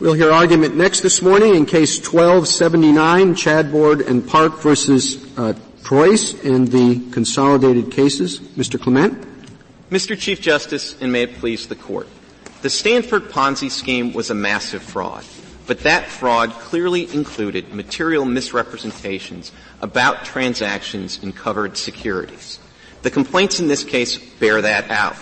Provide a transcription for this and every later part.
We'll hear argument next this morning in Case 1279, Chadbourne and Parke versus uh, Troice in the consolidated cases. Mr. Clement? Mr. Chief Justice, and may it please the Court. The Stanford Ponzi scheme was a massive fraud, but that fraud clearly included material misrepresentations about transactions in covered securities. The complaints in this case bear that out.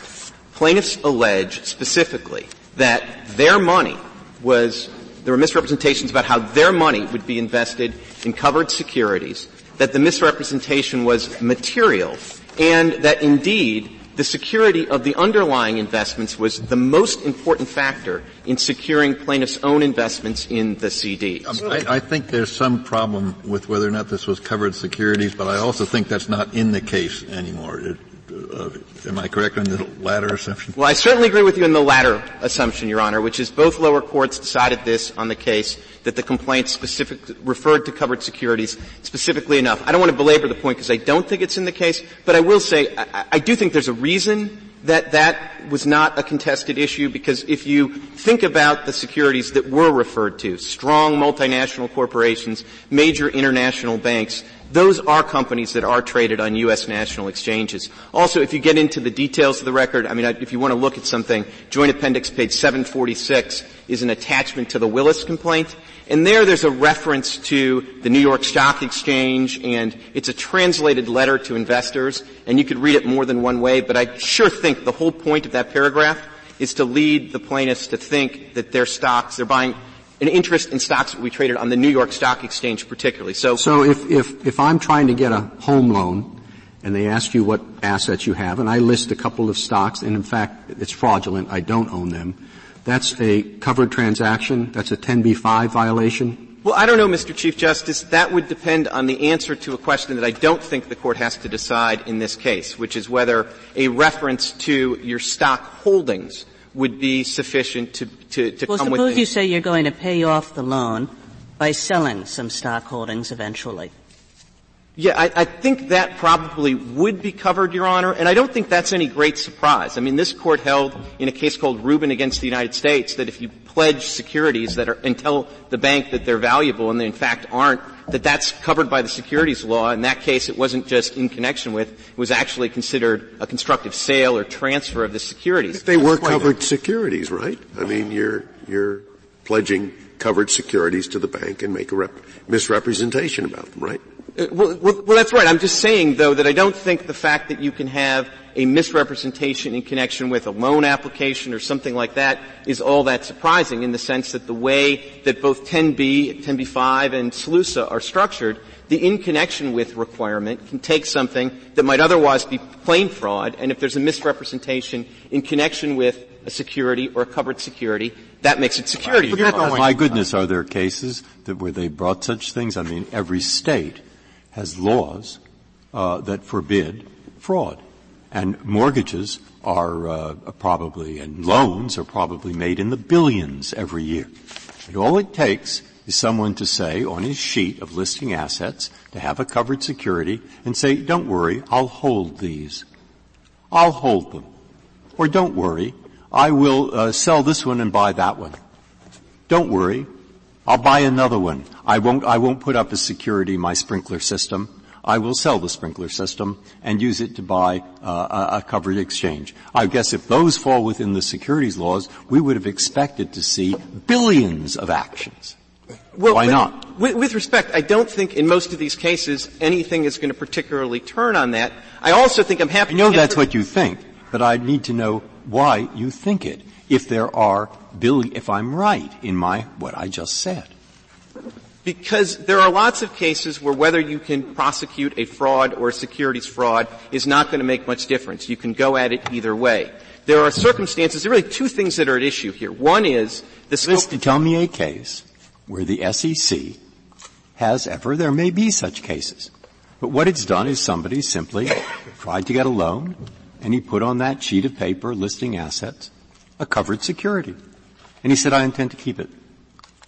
Plaintiffs allege specifically that their money was, there were misrepresentations about how their money would be invested in covered securities, that the misrepresentation was material, and that indeed the security of the underlying investments was the most important factor in securing plaintiffs' own investments in the CD. Um, I, I, think there's some problem with whether or not this was covered securities, but I also think that's not in the case anymore. It, uh, am I correct on the latter assumption? Well, I certainly agree with you on the latter assumption, Your Honor, which is both lower courts decided this on the case that the complaint specific, referred to covered securities specifically enough. I don't want to belabor the point because I don't think it's in the case, but I will say I, I do think there's a reason that that was not a contested issue because if you think about the securities that were referred to, strong multinational corporations, major international banks, those are companies that are traded on U.S. national exchanges. Also, if you get into the details of the record, I mean, if you want to look at something, Joint Appendix page 746 is an attachment to the Willis complaint. And there there's a reference to the New York Stock Exchange and it's a translated letter to investors and you could read it more than one way, but I sure think the whole point of that paragraph is to lead the plaintiffs to think that their stocks, they're buying an interest in stocks that we traded on the New York Stock Exchange particularly. So, so if, if, if I'm trying to get a home loan and they ask you what assets you have and I list a couple of stocks and in fact it's fraudulent, I don't own them, that's a covered transaction, that's a 10b5 violation, well, I don't know, Mr. Chief Justice. That would depend on the answer to a question that I don't think the court has to decide in this case, which is whether a reference to your stock holdings would be sufficient to, to, to well, come suppose you say you're going to pay off the loan by selling some stock holdings eventually. Yeah, I, I, think that probably would be covered, Your Honor, and I don't think that's any great surprise. I mean, this court held in a case called Rubin against the United States that if you pledge securities that are, and tell the bank that they're valuable and they in fact aren't, that that's covered by the securities law. In that case, it wasn't just in connection with, it was actually considered a constructive sale or transfer of the securities. If they were covered securities, right? I mean, you're, you're pledging covered securities to the bank and make a rep- misrepresentation about them, right? Uh, well, well, well, that's right. I'm just saying, though, that I don't think the fact that you can have a misrepresentation in connection with a loan application or something like that is all that surprising in the sense that the way that both 10b, 10b5 and SLUSA are structured, the in connection with requirement can take something that might otherwise be plain fraud, and if there's a misrepresentation in connection with a security or a covered security, that makes it security. My goodness, are there cases that where they brought such things? I mean, every state has laws uh, that forbid fraud. And mortgages are uh, probably, and loans are probably made in the billions every year. And all it takes is someone to say on his sheet of listing assets to have a covered security and say, don't worry, I'll hold these. I'll hold them. Or don't worry, I will uh, sell this one and buy that one. Don't worry, I'll buy another one. I won't, I won't put up as security my sprinkler system. I will sell the sprinkler system and use it to buy uh, a, a covered exchange. I guess if those fall within the securities laws, we would have expected to see billions of actions. Well, Why not? With, with, respect, I don't think in most of these cases anything is going to particularly turn on that. I also think I'm happy. I know that's what you think, but I need to know why you think it. If there are billion, if I'm right in my what I just said. Because there are lots of cases where whether you can prosecute a fraud or a securities fraud is not going to make much difference. You can go at it either way. There are circumstances, there are really two things that are at issue here. One is the scope. Tell me a case where the SEC has ever, there may be such cases, but what it's done is somebody simply tried to get a loan and he put on that sheet of paper listing assets a covered security. And he said, I intend to keep it.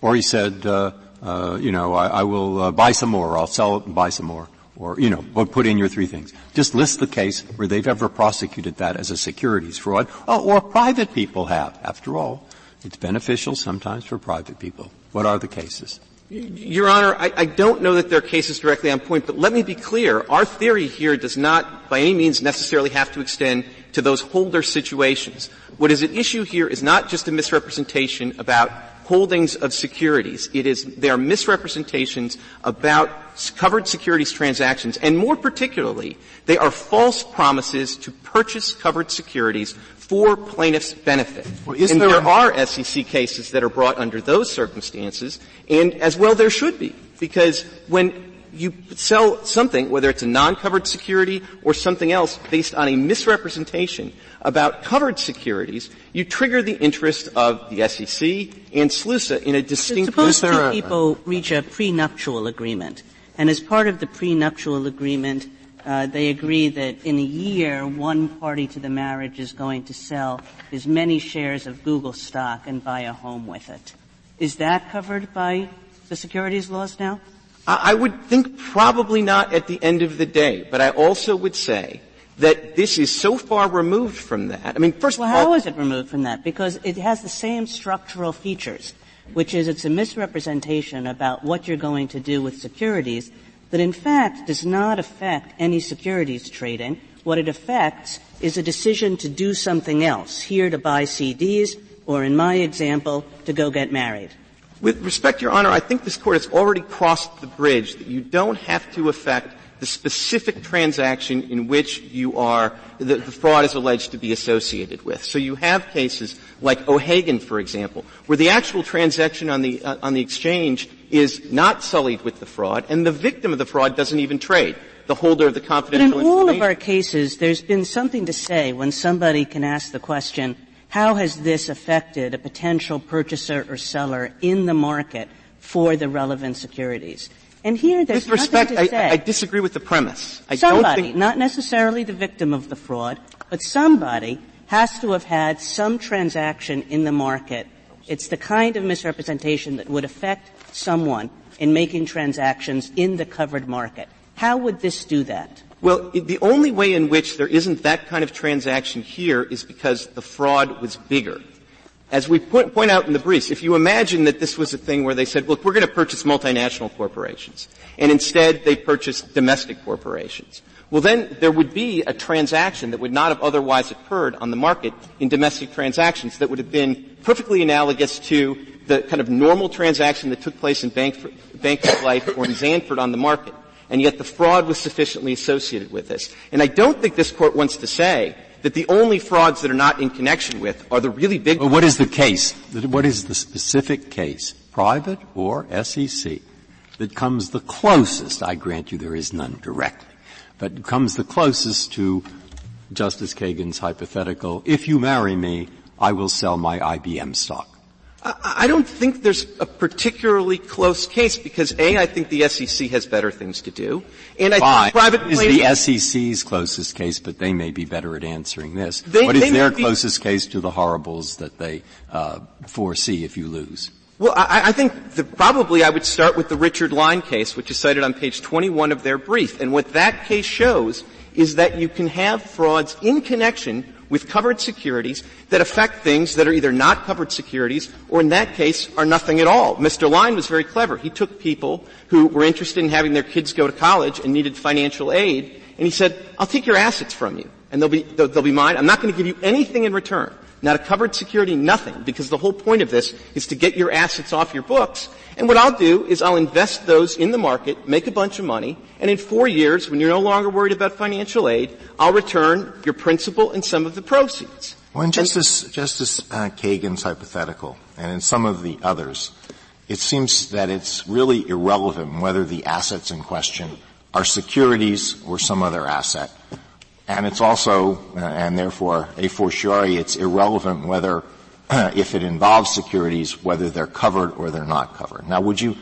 Or he said, uh, uh, you know, I, I will uh, buy some more, or I'll sell it and buy some more, or you know, put in your three things. Just list the case where they've ever prosecuted that as a securities fraud, oh, or private people have. After all, It's beneficial sometimes for private people. What are the cases? Your Honor, I, I, don't know that there are cases directly on point, but let me be clear. Our theory here does not, by any means, necessarily have to extend to those holder situations. What is at issue here is not just a misrepresentation about holdings of securities. It is, they are misrepresentations about covered securities transactions, and more particularly, they are false promises to purchase covered securities for plaintiff's benefit. Well, and there, there are SEC cases that are brought under those circumstances, and as well there should be, because when you sell something, whether it's a non-covered security or something else, based on a misrepresentation about covered securities, you trigger the interest of the SEC and SLUSA in a distinct. Suppose two people reach a prenuptial agreement, and as part of the prenuptial agreement, uh, they agree that in a year, one party to the marriage is going to sell as many shares of Google stock and buy a home with it. Is that covered by the securities laws now? I would think probably not at the end of the day, but I also would say that this is so far removed from that. I mean, first well, of all, how is it removed from that? Because it has the same structural features, which is it's a misrepresentation about what you're going to do with securities that in fact does not affect any securities trading. What it affects is a decision to do something else, here to buy CDs, or in my example, to go get married. With respect, Your Honor, I think this Court has already crossed the bridge that you don't have to affect the specific transaction in which you are, the, the, fraud is alleged to be associated with. So you have cases like O'Hagan, for example, where the actual transaction on the, uh, on the exchange is not sullied with the fraud, and the victim of the fraud doesn't even trade. The holder of the confidential But in all of our cases, there's been something to say when somebody can ask the question, how has this affected a potential purchaser or seller in the market for the relevant securities? And here there's With respect, I, I, disagree with the premise. I somebody, think... not necessarily the victim of the fraud, but somebody has to have had some transaction in the market. It's the kind of misrepresentation that would affect someone in making transactions in the covered market. How would this do that? Well, the only way in which there isn't that kind of transaction here is because the fraud was bigger. As we point, point out in the briefs, if you imagine that this was a thing where they said, look, we're going to purchase multinational corporations, and instead they purchased domestic corporations, well then there would be a transaction that would not have otherwise occurred on the market in domestic transactions that would have been perfectly analogous to the kind of normal transaction that took place in Bank, of Life or in Zandford on the market. And yet the fraud was sufficiently associated with this. And I don't think this court wants to say that the only frauds that are not in connection with are the really big. Well, what is the case? What is the specific case, private or SEC, that comes the closest? I grant you there is none directly, but comes the closest to Justice Kagan's hypothetical. If you marry me, I will sell my IBM stock. I don't think there's a particularly close case because A, I think the SEC has better things to do, and I Fine. think private is the SEC's closest case, but they may be better at answering this. They, what is their closest case to the horribles that they uh, foresee if you lose? Well, I, I think the, probably I would start with the Richard Line case, which is cited on page 21 of their brief, and what that case shows is that you can have frauds in connection with covered securities that affect things that are either not covered securities or in that case are nothing at all. Mr. Line was very clever. He took people who were interested in having their kids go to college and needed financial aid and he said, I'll take your assets from you and they'll be, they'll, they'll be mine. I'm not going to give you anything in return. Not a covered security, nothing, because the whole point of this is to get your assets off your books. And what I'll do is I'll invest those in the market, make a bunch of money, and in four years, when you're no longer worried about financial aid, I'll return your principal and some of the proceeds. Well, in Justice, Justice uh, Kagan's hypothetical, and in some of the others, it seems that it's really irrelevant whether the assets in question are securities or some other asset. And it's also, uh, and therefore a fortiori, it's irrelevant whether, uh, if it involves securities, whether they're covered or they're not covered. Now would you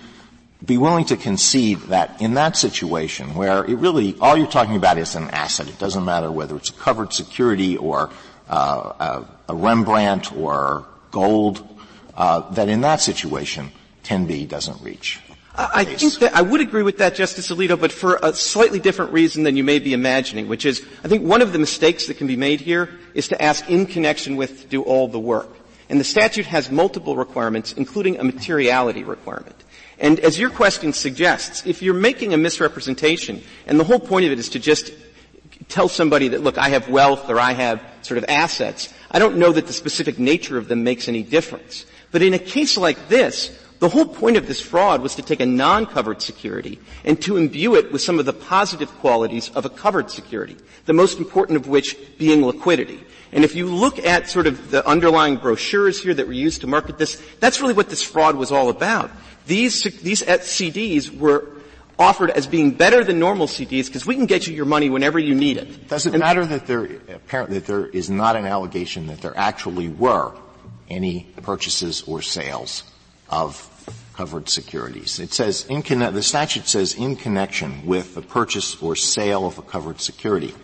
be willing to concede that in that situation where it really, all you're talking about is an asset, it doesn't matter whether it's a covered security or uh, a, a, Rembrandt or gold, uh, that in that situation, 10b doesn't reach. I think that I would agree with that, Justice Alito, but for a slightly different reason than you may be imagining, which is I think one of the mistakes that can be made here is to ask in connection with to do all the work. And the statute has multiple requirements, including a materiality requirement. And as your question suggests, if you're making a misrepresentation, and the whole point of it is to just tell somebody that, look, I have wealth or I have sort of assets, I don't know that the specific nature of them makes any difference. But in a case like this, the whole point of this fraud was to take a non-covered security and to imbue it with some of the positive qualities of a covered security, the most important of which being liquidity. And if you look at sort of the underlying brochures here that were used to market this, that's really what this fraud was all about. These, these CDs were offered as being better than normal CDs because we can get you your money whenever you need it. Does it and matter that there, apparently, that there is not an allegation that there actually were any purchases or sales of covered securities? It says in conne- the statute says in connection with the purchase or sale of a covered security.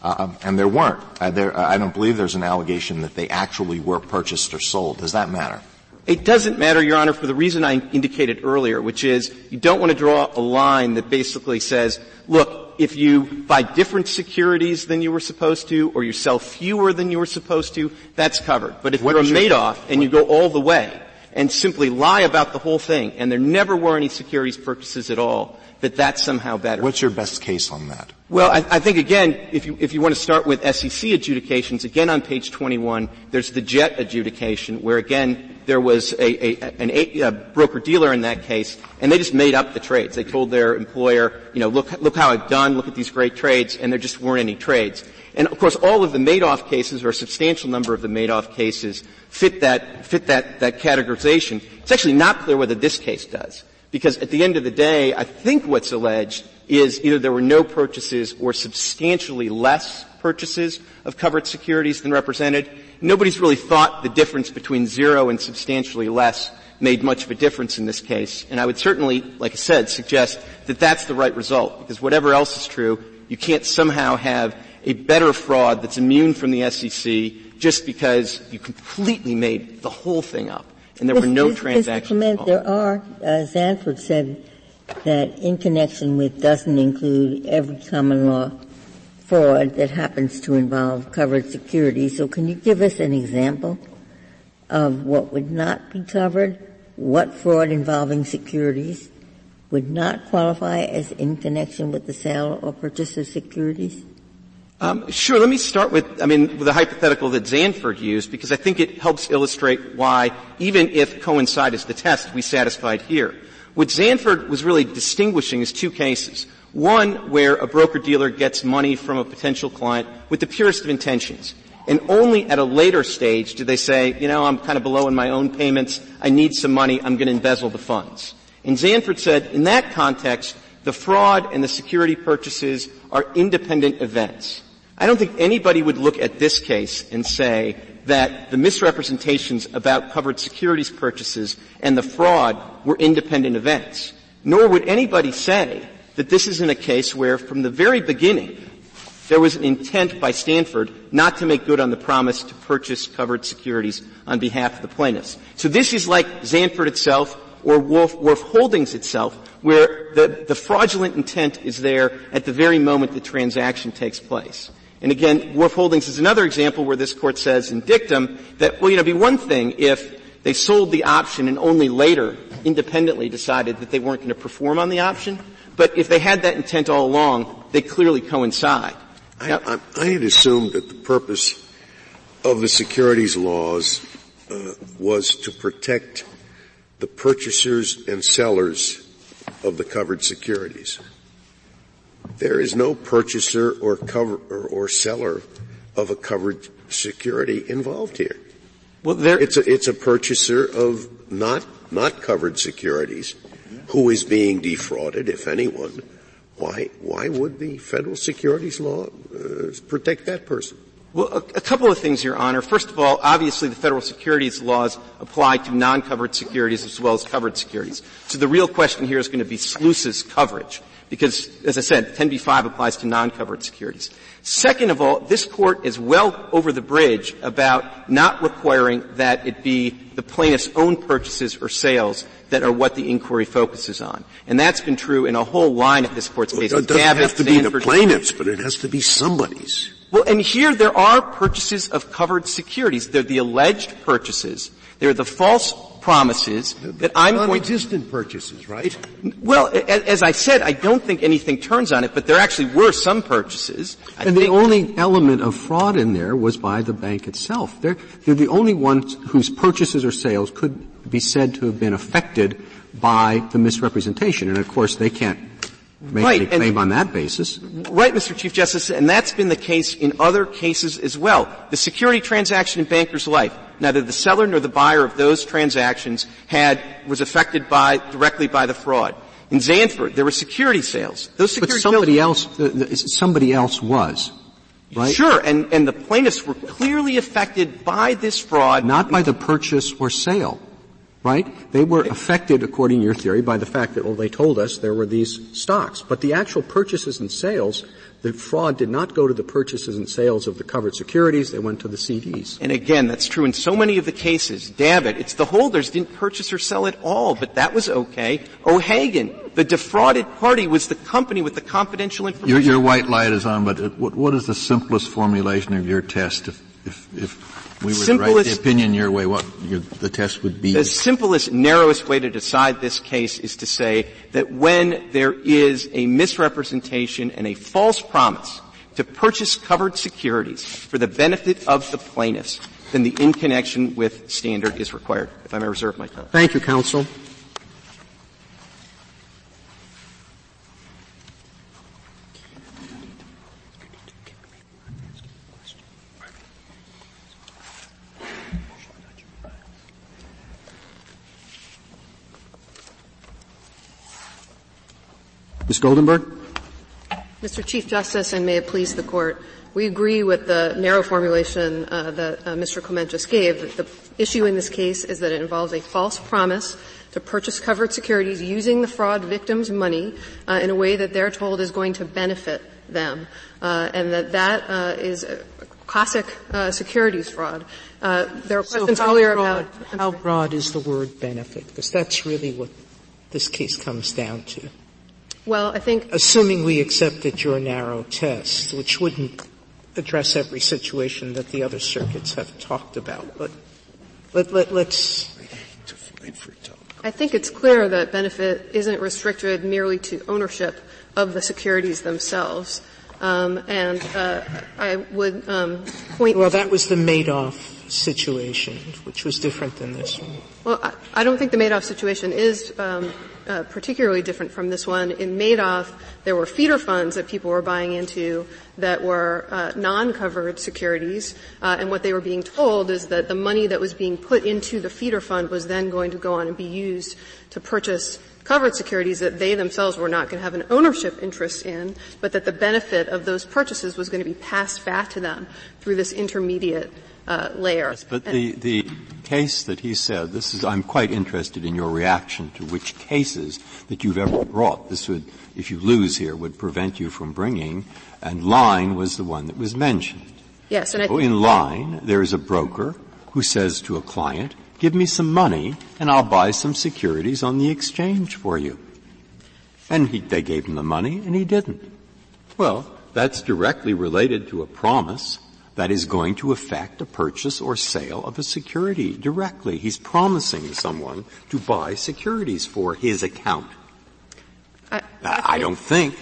Uh, and there weren't. Uh, there, uh, I don't believe there's an allegation that they actually were purchased or sold. Does that matter? It doesn't matter, Your Honor, for the reason I indicated earlier, which is you don't want to draw a line that basically says, look, if you buy different securities than you were supposed to, or you sell fewer than you were supposed to, that's covered. But if what you're a Madoff and you go all the way and simply lie about the whole thing, and there never were any securities purchases at all, that that's somehow better. What's your best case on that? Well, I, I, think again, if you, if you want to start with SEC adjudications, again on page 21, there's the Jett adjudication, where again, there was a, a, an, a broker-dealer in that case, and they just made up the trades. They told their employer, you know, look, look how I've done, look at these great trades, and there just weren't any trades. And of course, all of the Madoff cases, or a substantial number of the Madoff cases, fit that, fit that, that categorization. It's actually not clear whether this case does. Because at the end of the day, I think what's alleged is either there were no purchases or substantially less purchases of covered securities than represented. Nobody's really thought the difference between zero and substantially less made much of a difference in this case. And I would certainly, like I said, suggest that that's the right result. Because whatever else is true, you can't somehow have a better fraud that's immune from the SEC just because you completely made the whole thing up and there were no transactions. Mr. Clement, there are, uh, Zandford said that in connection with doesn't include every common law fraud that happens to involve covered securities. So can you give us an example of what would not be covered? What fraud involving securities would not qualify as in connection with the sale or purchase of securities? Um, sure. Let me start with, I mean, with the hypothetical that Zandford used, because I think it helps illustrate why, even if coincide is the test, we satisfied here. What Zandford was really distinguishing is two cases. One where a broker-dealer gets money from a potential client with the purest of intentions. And only at a later stage do they say, you know, I'm kind of below in my own payments, I need some money, I'm going to embezzle the funds. And Zandford said, in that context, the fraud and the security purchases are independent events. I don't think anybody would look at this case and say that the misrepresentations about covered securities purchases and the fraud were independent events. Nor would anybody say that this isn't a case where from the very beginning there was an intent by Stanford not to make good on the promise to purchase covered securities on behalf of the plaintiffs. So this is like Zandford itself or Wharf, Wharf Holdings itself, where the, the fraudulent intent is there at the very moment the transaction takes place. And again, Wharf Holdings is another example where this court says in dictum that, well, you know, it'd be one thing if they sold the option and only later independently decided that they weren't going to perform on the option. But if they had that intent all along, they clearly coincide. I, I, I had assumed that the purpose of the securities laws uh, was to protect the purchasers and sellers of the covered securities. There is no purchaser or cover or, or seller of a covered security involved here. Well, there, it's a, it's a purchaser of not, not covered securities who is being defrauded, if anyone. Why, why would the federal securities law uh, protect that person? Well, a, a, couple of things, Your Honor. First of all, obviously the federal securities laws apply to non-covered securities as well as covered securities. So the real question here is going to be SLUSA's coverage because, as I said, 10b-5 applies to non-covered securities. Second of all, this court is well over the bridge about not requiring that it be the plaintiff's own purchases or sales that are what the inquiry focuses on. And that's been true in a whole line of this court's cases. Well, it doesn't have to be the plaintiffs, but it has to be somebody's. Well, and here there are purchases of covered securities. They're the alleged purchases. They're the false promises that I'm going to. Non-existent purchases, right? Well, as I said, I don't think anything turns on it, but there actually were some purchases. I and the only element of fraud in there was by the bank itself. They're, they're the only ones whose purchases or sales could be said to have been affected by the misrepresentation. And of course, they can't make Right, and- claim on that basis. Right, Mr. Chief Justice, and that's been the case in other cases as well. The security transaction in Banker's Life, neither the seller nor the buyer of those transactions had, was affected by, directly by the fraud. In Zandford, there were security sales. Those But security somebody sales, else, the, the, somebody else was, right? Sure, and, and the plaintiffs were clearly affected by this fraud. Not by the purchase or sale, right? They were affected, according to your theory, by the fact that, well, they told us there were these stocks. But the actual purchases and sales, the fraud did not go to the purchases and sales of the covered securities, they went to the CDs. And again, that's true in so many of the cases. Dabit, it's the holders didn't purchase or sell at all, but that was okay. O'Hagan, the defrauded party was the company with the confidential information. Your, your white light is on, but what, what is the simplest formulation of your test? If, if, if we were to write the Simplest- opinion your way, what your, the test would be? The simplest, narrowest way to decide this case is to say that when there is a misrepresentation and a false promise to purchase covered securities for the benefit of the plaintiffs, then the in connection with standard is required. If I may reserve my time. Thank you, counsel. Ms. Goldenberg? Mr. Chief Justice, and may it please the Court, we agree with the narrow formulation uh, that uh, Mr. Clement just gave. The issue in this case is that it involves a false promise to purchase covered securities using the fraud victim's money uh, in a way that they're told is going to benefit them, uh, and that that uh, is a classic uh, securities fraud. Uh, there were questions how earlier broad, about how broad is the word benefit? Because that's really what this case comes down to. Well, I think Assuming we accepted your narrow test, which wouldn't address every situation that the other circuits have talked about, but let, let, let's I think it's clear that benefit isn't restricted merely to ownership of the securities themselves. Um, and uh, I would um, point. Well, that was the Madoff situation, which was different than this one. Well, I, I don't think the Madoff situation is um, uh, particularly different from this one. In Madoff, there were feeder funds that people were buying into that were uh, non-covered securities, uh, and what they were being told is that the money that was being put into the feeder fund was then going to go on and be used to purchase covered securities that they themselves were not going to have an ownership interest in, but that the benefit of those purchases was going to be passed back to them through this intermediate uh, layer. Yes, but the, the case that he said, this is, I'm quite interested in your reaction to which cases that you've ever brought. This would, if you lose here, would prevent you from bringing, and line was the one that was mentioned. Yes, and I So in line, there is a broker who says to a client, give me some money and I'll buy some securities on the exchange for you. And he, they gave him the money and he didn't. Well, that's directly related to a promise that is going to affect a purchase or sale of a security directly. He's promising someone to buy securities for his account. I, I don't think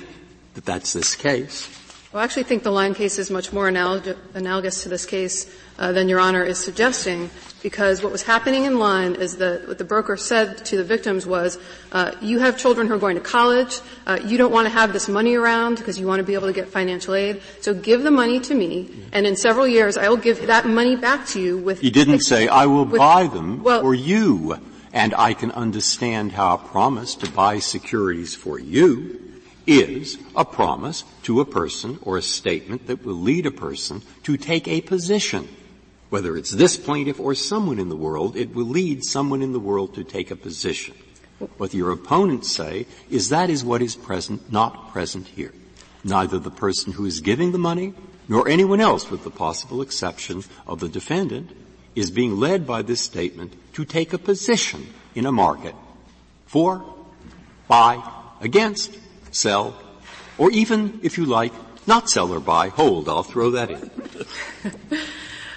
that that's this case. Well, I actually think the line case is much more analog- analogous to this case uh, than Your Honor is suggesting, because what was happening in line is that what the broker said to the victims was, uh, "You have children who are going to college. Uh, you don't want to have this money around because you want to be able to get financial aid. So give the money to me, and in several years, I will give that money back to you with." He didn't say, I will with- buy them well, for you. And I can understand how a promise to buy securities for you is a promise to a person or a statement that will lead a person to take a position. Whether it's this plaintiff or someone in the world, it will lead someone in the world to take a position. What your opponents say is that is what is present, not present here. Neither the person who is giving the money nor anyone else with the possible exception of the defendant is being led by this statement to take a position in a market for, buy, against, sell, or even, if you like, Not sell or buy, hold. I'll throw that in.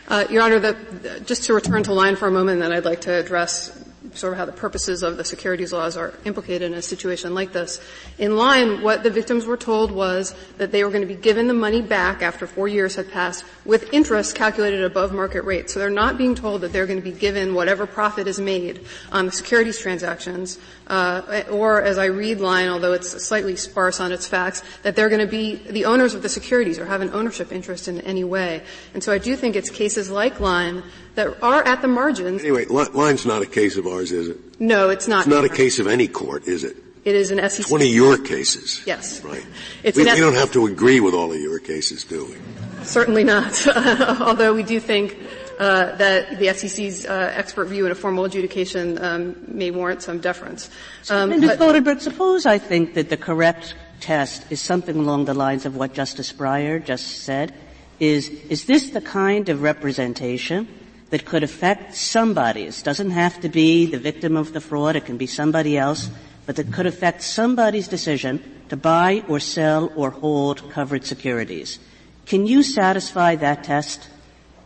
Uh, Your Honor, the, just to return to line for a moment, and then I'd like to address sort of how the purposes of the securities laws are implicated in a situation like this. In line, what the victims were told was that they were going to be given the money back after four years had passed with interest calculated above market rate. So they're not being told that they're going to be given whatever profit is made on the securities transactions, uh, or as I read line, although it's slightly sparse on its facts, that they're going to be the owners of the securities or have an ownership interest in any way. And so I do think it's cases like line that are at the margins. Anyway, line's not a case of ours, is it? No, it's not. It's not a case of any court, is it? It is an SEC. It's one of your cases. Yes. Right. It's we, we don't have to agree with all of your cases, do we? Certainly not. Although we do think uh, that the SEC's uh, expert view in a formal adjudication um, may warrant some deference. Um, Ms. Goldenberg, suppose I think that the correct test is something along the lines of what Justice Breyer just said. Is is this the kind of representation that could affect somebody's, doesn't have to be the victim of the fraud. It can be somebody else, but that could affect somebody's decision to buy or sell or hold covered securities. Can you satisfy that test?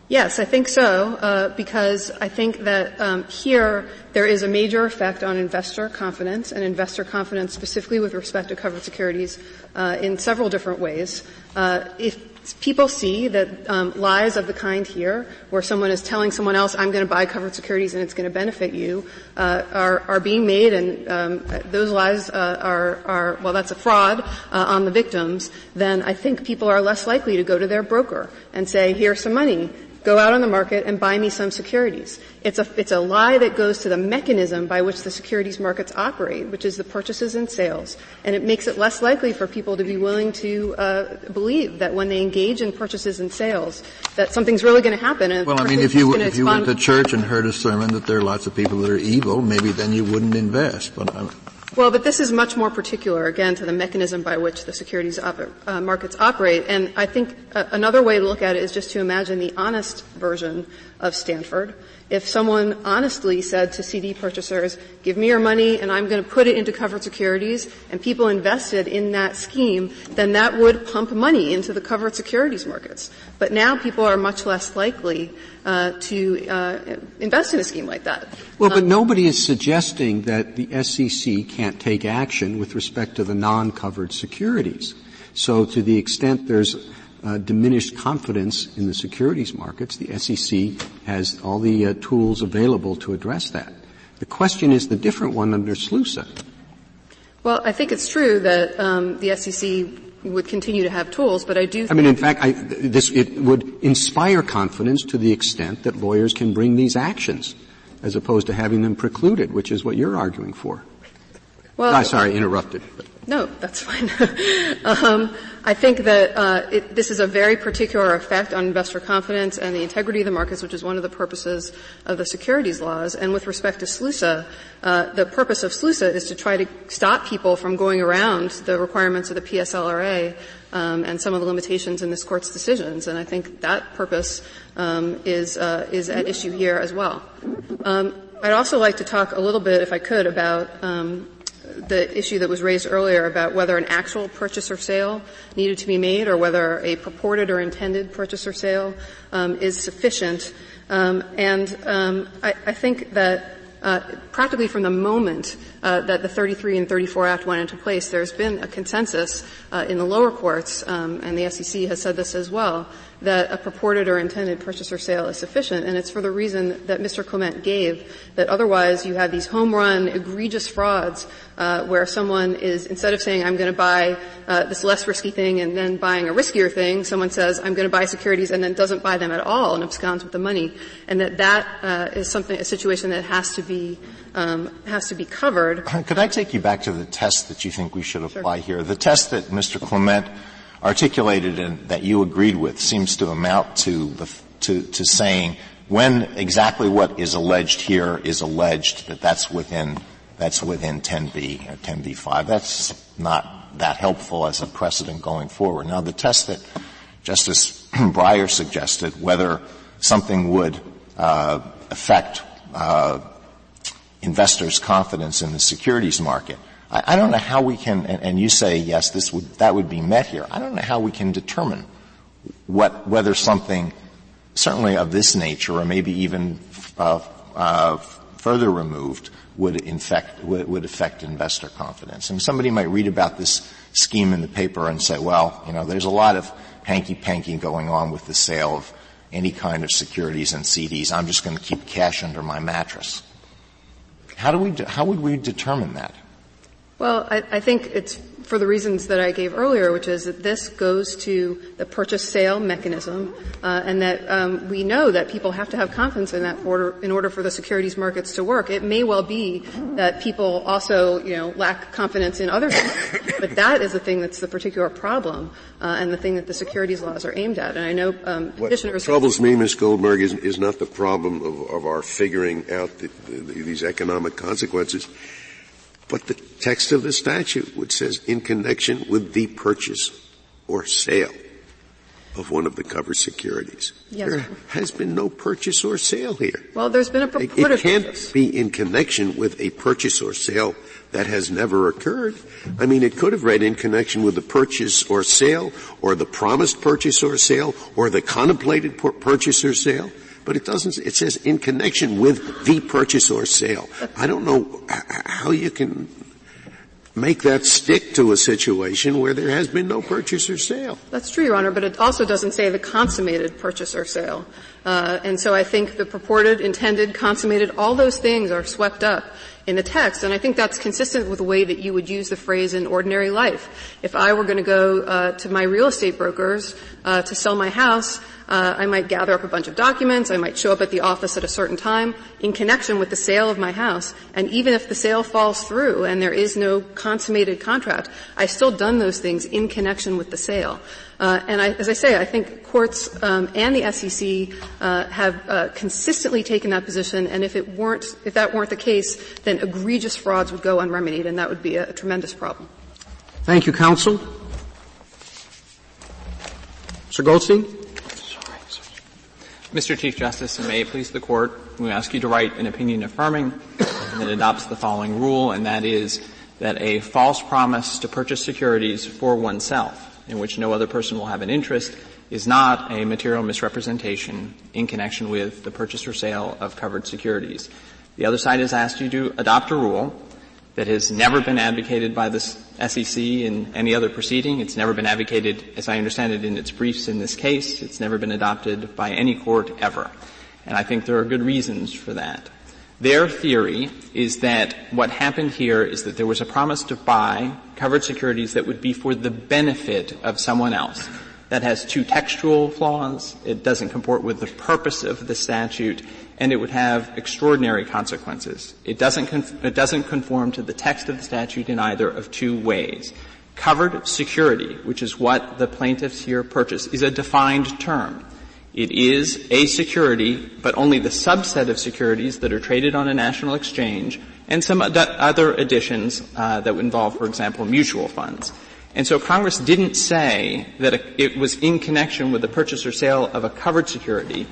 Yes, I think so, uh, because I think that um, here there is a major effect on investor confidence and investor confidence specifically with respect to covered securities uh, in several different ways. Uh, if people see that um, lies of the kind here, where someone is telling someone else, "I'm going to buy covered securities and it's going to benefit you," uh, are are being made, and um, those lies uh, are are well, that's a fraud uh, on the victims. Then I think people are less likely to go to their broker and say, "Here's some money." Go out on the market and buy me some securities. It's a, it's a lie that goes to the mechanism by which the securities markets operate, which is the purchases and sales. And it makes it less likely for people to be willing to uh, believe that when they engage in purchases and sales, that something's really going to happen. And well, I mean, if you if you went to church and heard a sermon that there are lots of people that are evil, maybe then you wouldn't invest. But I'm, well, but this is much more particular, again, to the mechanism by which the securities op- uh, markets operate. And I think uh, another way to look at it is just to imagine the honest version of Stanford. If someone honestly said to CD purchasers, give me your money and I'm going to put it into covered securities, and people invested in that scheme, then that would pump money into the covered securities markets. But now people are much less likely uh, to uh, invest in a scheme like that. Well, but um, nobody is suggesting that the SEC can't take action with respect to the non-covered securities. So to the extent there's uh, diminished confidence in the securities markets, the SEC has all the uh, tools available to address that. The question is the different one under SLUSA. Well, I think it's true that um, the SEC would continue to have tools, but I do. I mean, in fact, I, this it would inspire confidence to the extent that lawyers can bring these actions, as opposed to having them precluded, which is what you're arguing for. Well, sorry, interrupted. No, that's fine. um, I think that uh, it, this is a very particular effect on investor confidence and the integrity of the markets, which is one of the purposes of the securities laws. And with respect to SLUSA, uh, the purpose of SLUSA is to try to stop people from going around the requirements of the PSLRA um, and some of the limitations in this court's decisions. And I think that purpose um, is uh, is at issue here as well. Um, I'd also like to talk a little bit, if I could, about um, the issue that was raised earlier about whether an actual purchase or sale needed to be made or whether a purported or intended purchase or sale um, is sufficient. Um, and um, I, I, think that uh, practically from the moment uh, that the 33 and 34 Act went into place, there's been a consensus uh, in the lower courts, um, and the SEC has said this as well, that a purported or intended purchase or sale is sufficient, and it's for the reason that Mr. Clement gave, that otherwise you have these home run, egregious frauds uh, where someone is, instead of saying, I'm going to buy uh, this less risky thing and then buying a riskier thing, someone says, I'm going to buy securities and then doesn't buy them at all and absconds with the money, and that that uh, is something, a situation that has to be um, has to be covered. Could I take you back to the test that you think we should apply sure. here? The test that Mr. Clement articulated and that you agreed with seems to amount to, the, to, to saying when exactly what is alleged here is alleged that that's within that's within 10b or 10b5. That's not that helpful as a precedent going forward. Now, the test that Justice Breyer suggested, whether something would uh, affect uh, investors' confidence in the securities market, I, I don't know how we can, and, and, you say yes, this would that would be met here. I don't know how we can determine what whether something certainly of this nature, or maybe even uh, uh, further removed, would infect would, would affect investor confidence. And somebody might read about this scheme in the paper and say, well, you know, there's a lot of hanky-panky going on with the sale of any kind of securities and CDs. I'm just going to keep cash under my mattress. How do we, how would we determine that? Well, I, I think it's for the reasons that I gave earlier, which is that this goes to the purchase sale mechanism, uh, and that um, we know that people have to have confidence in that order in order for the securities markets to work. It may well be that people also, you know, lack confidence in other things, but that is the thing that's the particular problem uh, and the thing that the securities laws are aimed at. And I know um, what troubles me, Ms. Goldberg, is, is not the problem of, of our figuring out the, the, these economic consequences but the text of the statute, which says in connection with the purchase or sale of one of the covered securities. Yes. There has been no purchase or sale here. Well, there's been a purported It can't purchase. be in connection with a purchase or sale that has never occurred. I mean, it could have read in connection with the purchase or sale, or the promised purchase or sale, or the contemplated purchase or sale but it doesn't, it says in connection with the purchase or sale. I don't know how you can make that stick to a situation where there has been no purchase or sale. That's true, Your Honor, but it also doesn't say the consummated purchase or sale. Uh, and so I think the purported, intended, consummated, all those things are swept up in the text, and I think that's consistent with the way that you would use the phrase in ordinary life. If I were going to go uh, to my real estate brokers uh, to sell my house, uh, I might gather up a bunch of documents. I might show up at the office at a certain time in connection with the sale of my house. And even if the sale falls through and there is no consummated contract, I've still done those things in connection with the sale. Uh, and I, as I say, I think courts um, and the SEC uh, have uh, consistently taken that position. And if it weren't, if that weren't the case, then egregious frauds would go unremedied, and that would be a, a tremendous problem. Thank you, counsel. Mr. Goldstein. Mr. Chief Justice, and may it please the Court, we ask you to write an opinion affirming that adopts the following rule, and that is that a false promise to purchase securities for oneself, in which no other person will have an interest, is not a material misrepresentation in connection with the purchase or sale of covered securities. The other side has asked you to adopt a rule that has never been advocated by the SEC in any other proceeding. It's never been advocated, as I understand it, in its briefs in this case. It's never been adopted by any court ever. And I think there are good reasons for that. Their theory is that what happened here is that there was a promise to buy covered securities that would be for the benefit of someone else. That has two textual flaws. It doesn't comport with the purpose of the statute and it would have extraordinary consequences. It doesn't, conf- it doesn't conform to the text of the statute in either of two ways. Covered security, which is what the plaintiffs here purchase, is a defined term. It is a security, but only the subset of securities that are traded on a national exchange, and some other additions uh, that would involve, for example, mutual funds. And so Congress didn't say that it was in connection with the purchase or sale of a covered security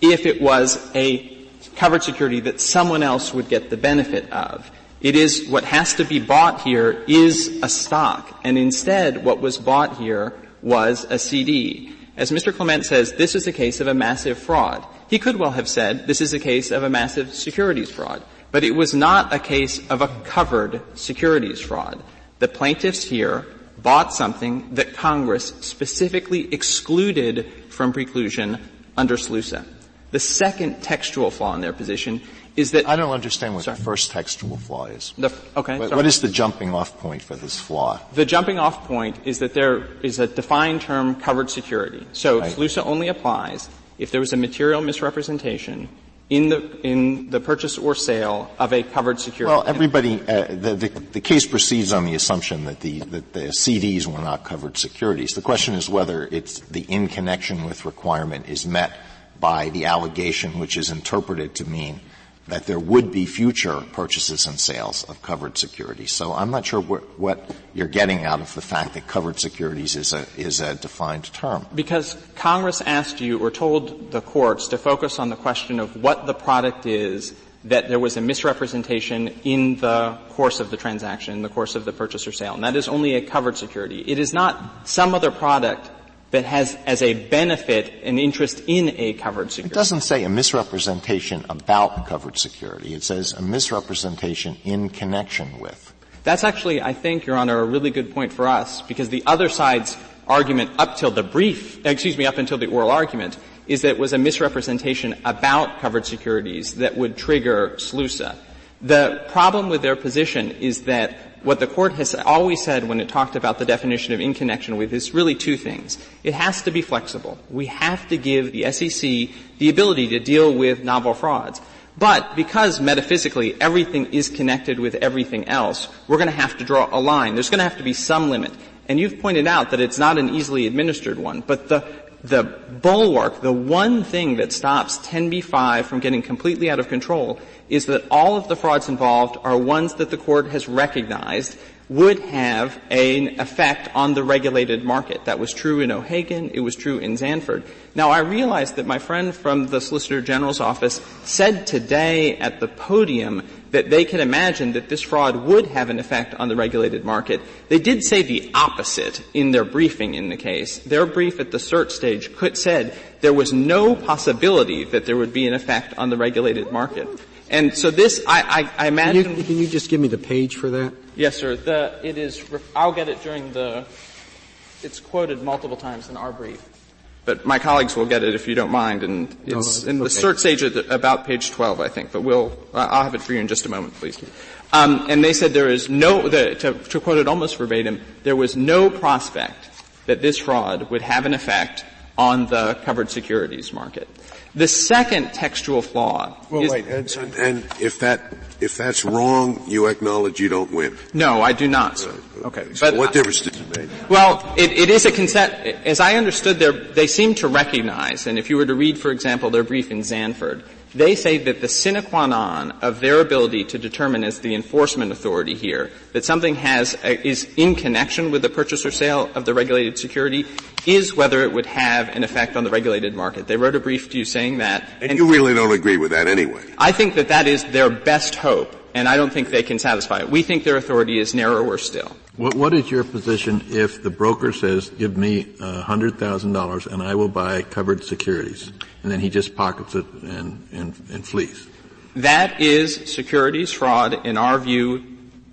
if it was a covered security that someone else would get the benefit of. It is, what has to be bought here is a stock, and instead what was bought here was a CD. As Mr. Clement says, this is a case of a massive fraud. He could well have said, this is a case of a massive securities fraud. But it was not a case of a covered securities fraud. The plaintiffs here bought something that Congress specifically excluded from preclusion under SLUSA. The second textual flaw in their position is that I don't understand what sorry. the first textual flaw is. The, okay. What, what is the jumping off point for this flaw? The jumping off point is that there is a defined term covered security. So right. SLUSA only applies if there was a material misrepresentation in the in the purchase or sale of a covered security. Well, everybody, uh, the, the, the case proceeds on the assumption that the that the CDs were not covered securities. The question is whether it's the in connection with requirement is met by the allegation which is interpreted to mean that there would be future purchases and sales of covered securities. So I'm not sure wh- what you're getting out of the fact that covered securities is a, is a defined term. Because Congress asked you or told the courts to focus on the question of what the product is that there was a misrepresentation in the course of the transaction, in the course of the purchase or sale. And that is only a covered security. It is not some other product that has as a benefit an interest in a covered security. It doesn't say a misrepresentation about covered security. It says a misrepresentation in connection with. That's actually, I think, Your Honor, a really good point for us because the other side's argument up till the brief, excuse me, up until the oral argument is that it was a misrepresentation about covered securities that would trigger SLUSA. The problem with their position is that what the court has always said when it talked about the definition of in connection with is really two things. It has to be flexible. We have to give the SEC the ability to deal with novel frauds. But because metaphysically everything is connected with everything else, we're going to have to draw a line. There's going to have to be some limit. And you've pointed out that it's not an easily administered one, but the the bulwark, the one thing that stops 10b5 from getting completely out of control is that all of the frauds involved are ones that the court has recognized would have an effect on the regulated market. That was true in O'Hagan. It was true in Zandford. Now, I realize that my friend from the Solicitor General's office said today at the podium that they can imagine that this fraud would have an effect on the regulated market. They did say the opposite in their briefing in the case. Their brief at the cert stage could, said there was no possibility that there would be an effect on the regulated market. And so this, I, I, I imagine. Can you, can you, just give me the page for that? Yes, sir. The, it is, I'll get it during the, it's quoted multiple times in our brief. But my colleagues will get it if you don't mind, and it's no, in the okay. cert stage at about page 12, I think. But we'll, I'll have it for you in just a moment, please. Um, and they said there is no, the, to, to quote it almost verbatim, there was no prospect that this fraud would have an effect on the covered securities market. The second textual flaw well, is, wait, and, and, if that if that's wrong, you acknowledge you don't win. No, I do not. Sir. Okay, so but what difference does it make? Well, it, it is a consent. As I understood, they seem to recognize, and if you were to read, for example, their brief in Zandford, they say that the sine qua non of their ability to determine as the enforcement authority here that something has uh, is in connection with the purchase or sale of the regulated security is whether it would have an effect on the regulated market. They wrote a brief to you saying that. And, and you really don't agree with that anyway. I think that that is their best hope, and I don't think they can satisfy it. We think their authority is narrower still. What, what is your position if the broker says, give me uh, $100,000 and I will buy covered securities? And then he just pockets it and, and, and flees. That is securities fraud in our view,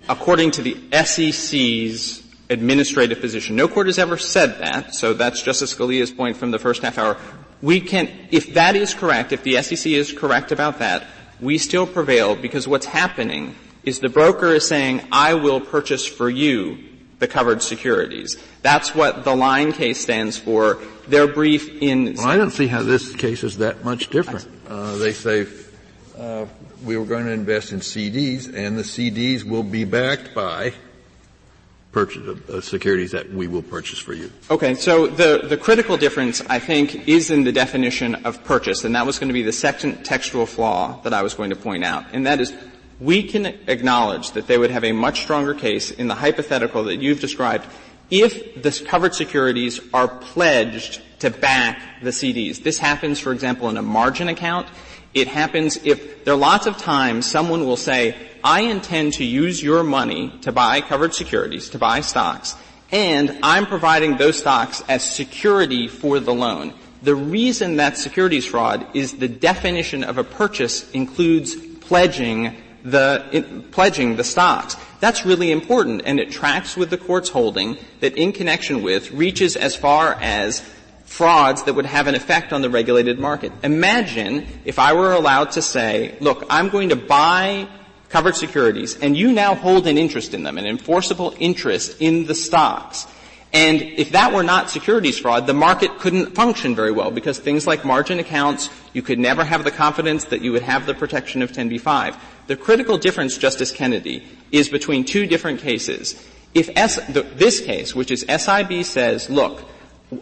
according to the SEC's administrative position. No court has ever said that, so that's Justice Scalia's point from the first half hour. We can, if that is correct, if the SEC is correct about that, we still prevail because what's happening is the broker is saying, I will purchase for you the covered securities. That's what the line case stands for. Their brief in. Well, I don't see how this case is that much different. Uh, they say uh, we were going to invest in CDs, and the CDs will be backed by purchase uh, securities that we will purchase for you. Okay, so the the critical difference, I think, is in the definition of purchase, and that was going to be the second textual flaw that I was going to point out, and that is we can acknowledge that they would have a much stronger case in the hypothetical that you've described if the covered securities are pledged to back the CDs. This happens, for example, in a margin account. It happens if there are lots of times someone will say, I intend to use your money to buy covered securities, to buy stocks, and I'm providing those stocks as security for the loan. The reason that's securities fraud is the definition of a purchase includes pledging the, in, pledging the stocks. That's really important, and it tracks with the court's holding that in connection with reaches as far as frauds that would have an effect on the regulated market. Imagine if I were allowed to say, look, I'm going to buy covered securities, and you now hold an interest in them, an enforceable interest in the stocks. And if that were not securities fraud, the market couldn't function very well because things like margin accounts, you could never have the confidence that you would have the protection of 10b-5. The critical difference, Justice Kennedy, is between two different cases. If S, the, this case, which is SIB says, look,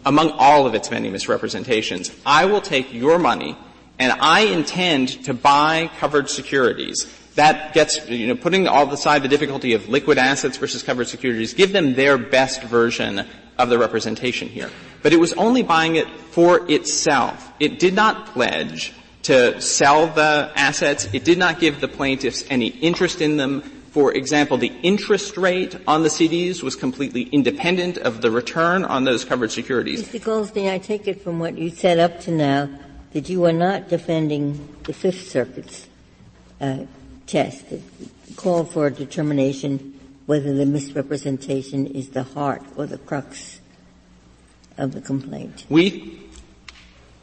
among all of its many misrepresentations, I will take your money and I intend to buy covered securities that gets, you know, putting all aside the difficulty of liquid assets versus covered securities, give them their best version of the representation here. But it was only buying it for itself. It did not pledge to sell the assets. It did not give the plaintiffs any interest in them. For example, the interest rate on the CDs was completely independent of the return on those covered securities. Mr. Goldstein, I take it from what you said up to now that you are not defending the Fifth Circuit's uh, test that called for a determination whether the misrepresentation is the heart or the crux of the complaint. We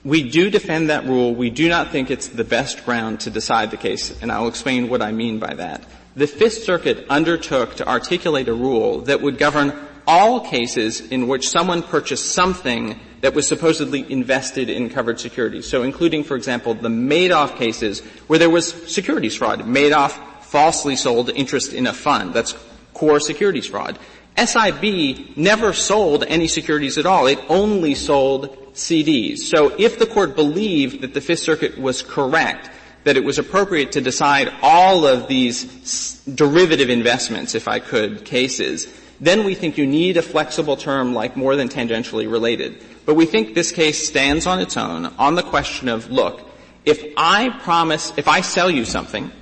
we do defend that rule. We do not think it's the best ground to decide the case, and I'll explain what I mean by that. The Fifth Circuit undertook to articulate a rule that would govern all cases in which someone purchased something that was supposedly invested in covered securities. So including, for example, the Madoff cases where there was securities fraud. Madoff falsely sold interest in a fund. That's core securities fraud. SIB never sold any securities at all. It only sold CDs. So if the court believed that the Fifth Circuit was correct, that it was appropriate to decide all of these derivative investments, if I could, cases, then we think you need a flexible term like more than tangentially related. But we think this case stands on its own on the question of, look, if I promise, if I sell you something,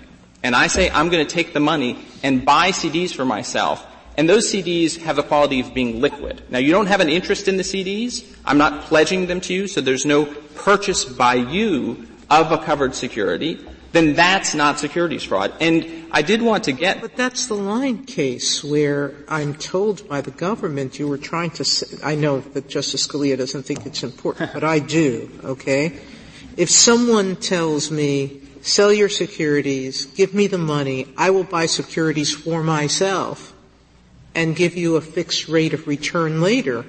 and I say I'm going to take the money and buy CDs for myself, and those CDs have the quality of being liquid. Now you don't have an interest in the CDs. I'm not pledging them to you, so there's no purchase by you of a covered security. Then that's not securities fraud. And I did want to get. But that's the line case where I'm told by the government you were trying to. I know that Justice Scalia doesn't think it's important, but I do. Okay. If someone tells me, sell your securities, give me the money, I will buy securities for myself and give you a fixed rate of return later,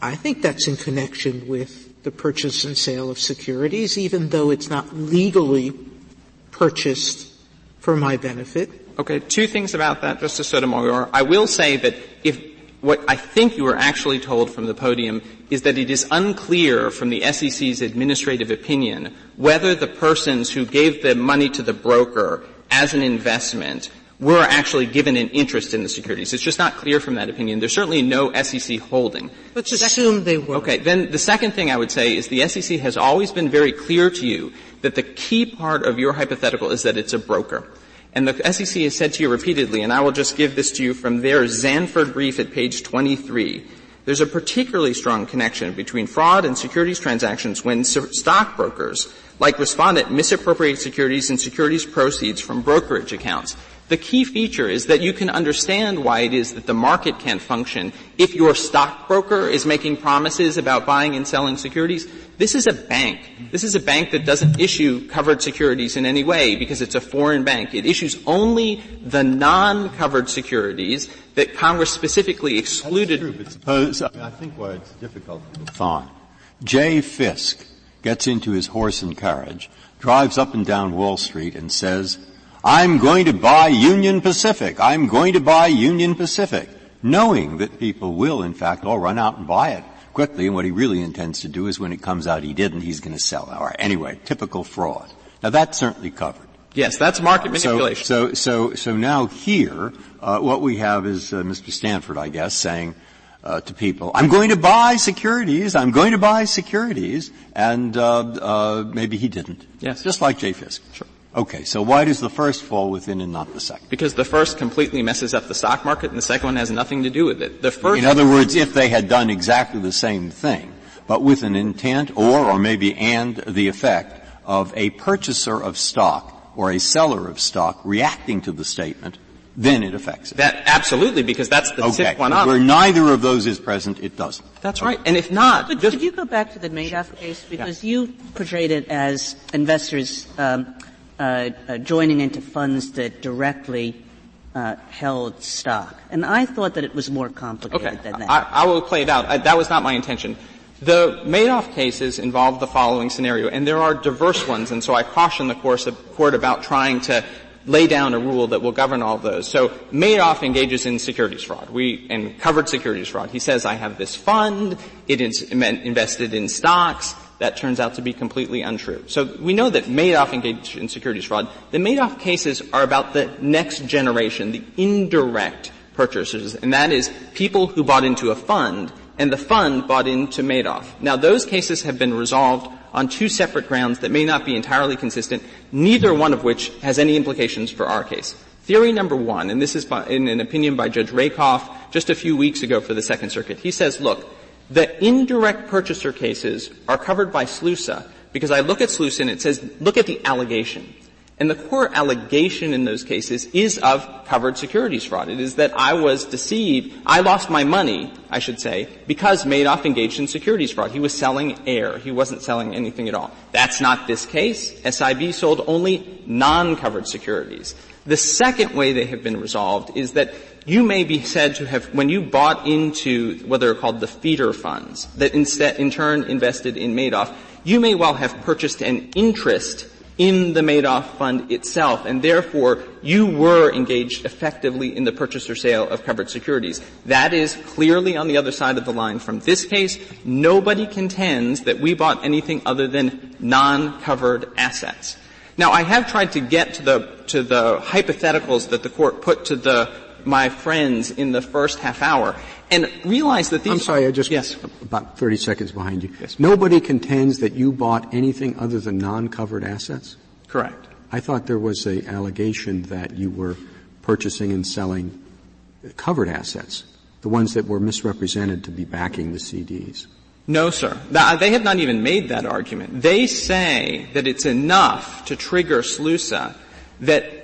I think that's in connection with the purchase and sale of securities, even though it's not legally purchased for my benefit. Okay, two things about that, Justice Sotomayor. I will say that if what I think you were actually told from the podium is that it is unclear from the SEC's administrative opinion whether the persons who gave the money to the broker as an investment were actually given an interest in the securities. It's just not clear from that opinion. There's certainly no SEC holding. Let's assume they were. Okay, then the second thing I would say is the SEC has always been very clear to you that the key part of your hypothetical is that it's a broker. And the SEC has said to you repeatedly, and I will just give this to you from their Zandford brief at page 23, there's a particularly strong connection between fraud and securities transactions when stockbrokers, like respondent, misappropriate securities and securities proceeds from brokerage accounts. The key feature is that you can understand why it is that the market can't function if your stockbroker is making promises about buying and selling securities. This is a bank. This is a bank that doesn't issue covered securities in any way because it's a foreign bank. It issues only the non-covered securities that Congress specifically excluded. That's true, but suppose, I think why it's difficult to define. Jay Fisk gets into his horse and carriage, drives up and down Wall Street and says, I'm going to buy Union Pacific. I'm going to buy Union Pacific. Knowing that people will, in fact, all run out and buy it quickly, and what he really intends to do is when it comes out he didn't, he's going to sell it. Or anyway, typical fraud. Now that's certainly covered. Yes, that's market manipulation. So, so, so, so now here, uh, what we have is uh, Mr. Stanford, I guess, saying uh, to people, "I'm going to buy securities. I'm going to buy securities," and uh, uh, maybe he didn't. Yes, just like Jay Fisk. Sure. Okay, so why does the first fall within and not the second? Because the first completely messes up the stock market and the second one has nothing to do with it. The first In other words, if they had done exactly the same thing, but with an intent or, or maybe and the effect of a purchaser of stock or a seller of stock reacting to the statement, then it affects it. That absolutely, because that's the okay. one up. Where neither of those is present, it doesn't. That's right. And if not, but could you go back to the Madoff case because yeah. you portrayed it as investors um, uh, uh, joining into funds that directly uh, held stock. And I thought that it was more complicated okay. than that. I, I will play it out. I, that was not my intention. The Madoff cases involve the following scenario, and there are diverse ones, and so I caution the court about trying to lay down a rule that will govern all those. So Madoff engages in securities fraud. We, and covered securities fraud. He says, I have this fund, it is invested in stocks, that turns out to be completely untrue. So we know that Madoff engaged in securities fraud. The Madoff cases are about the next generation, the indirect purchasers, and that is people who bought into a fund and the fund bought into Madoff. Now those cases have been resolved on two separate grounds that may not be entirely consistent, neither one of which has any implications for our case. Theory number one, and this is by, in an opinion by Judge Rakoff just a few weeks ago for the Second Circuit. He says, look, the indirect purchaser cases are covered by SLUSA because I look at SLUSA and it says, look at the allegation. And the core allegation in those cases is of covered securities fraud. It is that I was deceived, I lost my money, I should say, because Madoff engaged in securities fraud. He was selling air. He wasn't selling anything at all. That's not this case. SIB sold only non-covered securities. The second way they have been resolved is that you may be said to have, when you bought into what are called the feeder funds that instead, in turn invested in Madoff, you may well have purchased an interest in the Madoff fund itself, and therefore you were engaged effectively in the purchase or sale of covered securities. That is clearly on the other side of the line from this case. Nobody contends that we bought anything other than non-covered assets. Now, I have tried to get to the to the hypotheticals that the court put to the my friends in the first half hour, and realize that these. I'm sorry, I just yes. about 30 seconds behind you. Yes. Nobody contends that you bought anything other than non-covered assets. Correct. I thought there was an allegation that you were purchasing and selling covered assets, the ones that were misrepresented to be backing the CDs. No, sir. Uh, they have not even made that argument. They say that it's enough to trigger SLUSA that